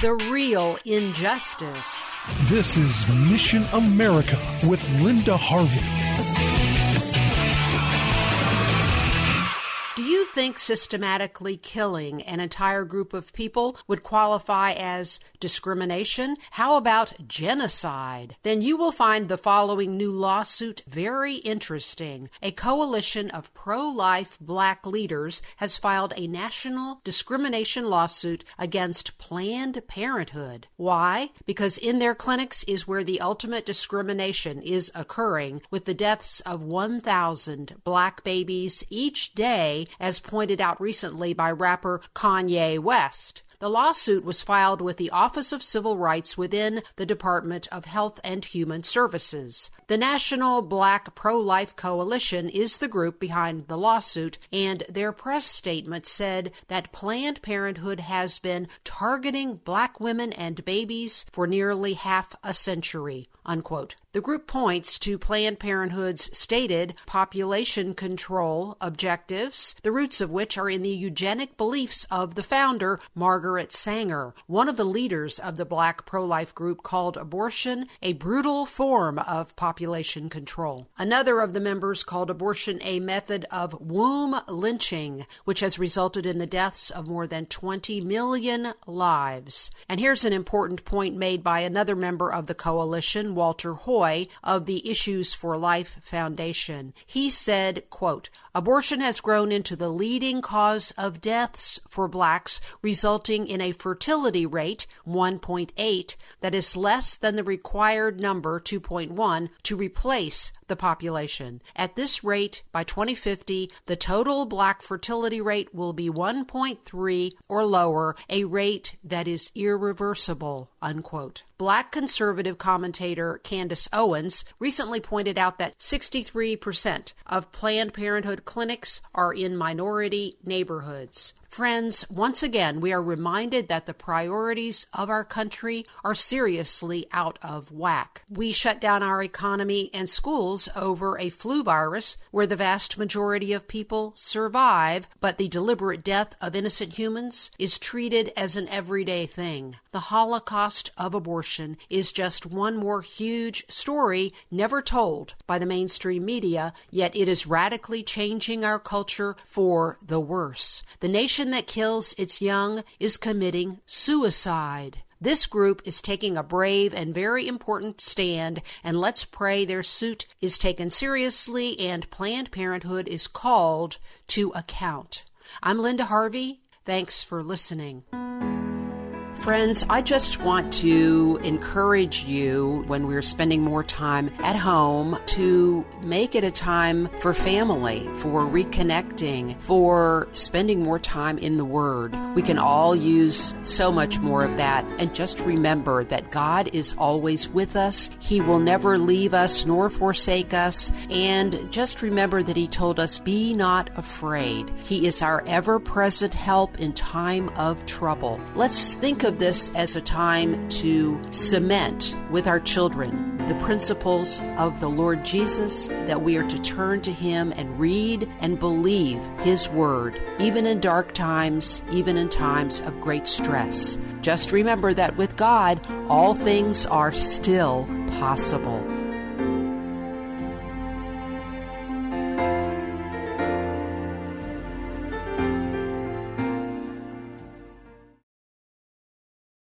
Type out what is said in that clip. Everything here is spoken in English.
The real injustice. This is Mission America with Linda Harvey. Think systematically killing an entire group of people would qualify as discrimination? How about genocide? Then you will find the following new lawsuit very interesting. A coalition of pro life black leaders has filed a national discrimination lawsuit against Planned Parenthood. Why? Because in their clinics is where the ultimate discrimination is occurring, with the deaths of 1,000 black babies each day as pointed out recently by rapper Kanye West. The lawsuit was filed with the Office of Civil Rights within the Department of Health and Human Services. The National Black Pro Life Coalition is the group behind the lawsuit, and their press statement said that Planned Parenthood has been targeting black women and babies for nearly half a century. Unquote. The group points to Planned Parenthood's stated population control objectives, the roots of which are in the eugenic beliefs of the founder, Margaret Sanger. One of the leaders of the black pro life group called abortion a brutal form of population control. Another of the members called abortion a method of womb lynching, which has resulted in the deaths of more than 20 million lives. And here's an important point made by another member of the coalition, Walter Hoye of the Issues for Life Foundation. He said, quote, Abortion has grown into the leading cause of deaths for blacks, resulting in a fertility rate, 1.8, that is less than the required number, 2.1, to replace the population. At this rate, by 2050, the total black fertility rate will be 1.3 or lower, a rate that is irreversible. Unquote. Black conservative commentator Candace Owens recently pointed out that 63% of Planned Parenthood clinics are in minority neighborhoods. Friends, once again, we are reminded that the priorities of our country are seriously out of whack. We shut down our economy and schools over a flu virus where the vast majority of people survive, but the deliberate death of innocent humans is treated as an everyday thing. The Holocaust of abortion is just one more huge story never told by the mainstream media, yet it is radically changing our culture for the worse. The nation that kills its young is committing suicide. This group is taking a brave and very important stand, and let's pray their suit is taken seriously and Planned Parenthood is called to account. I'm Linda Harvey. Thanks for listening. Friends, I just want to encourage you when we're spending more time at home to make it a time for family, for reconnecting, for spending more time in the Word. We can all use so much more of that. And just remember that God is always with us. He will never leave us nor forsake us. And just remember that He told us, Be not afraid. He is our ever present help in time of trouble. Let's think of this as a time to cement with our children the principles of the Lord Jesus, that we are to turn to Him and read and believe His Word, even in dark times, even in times of great stress. Just remember that with God, all things are still possible.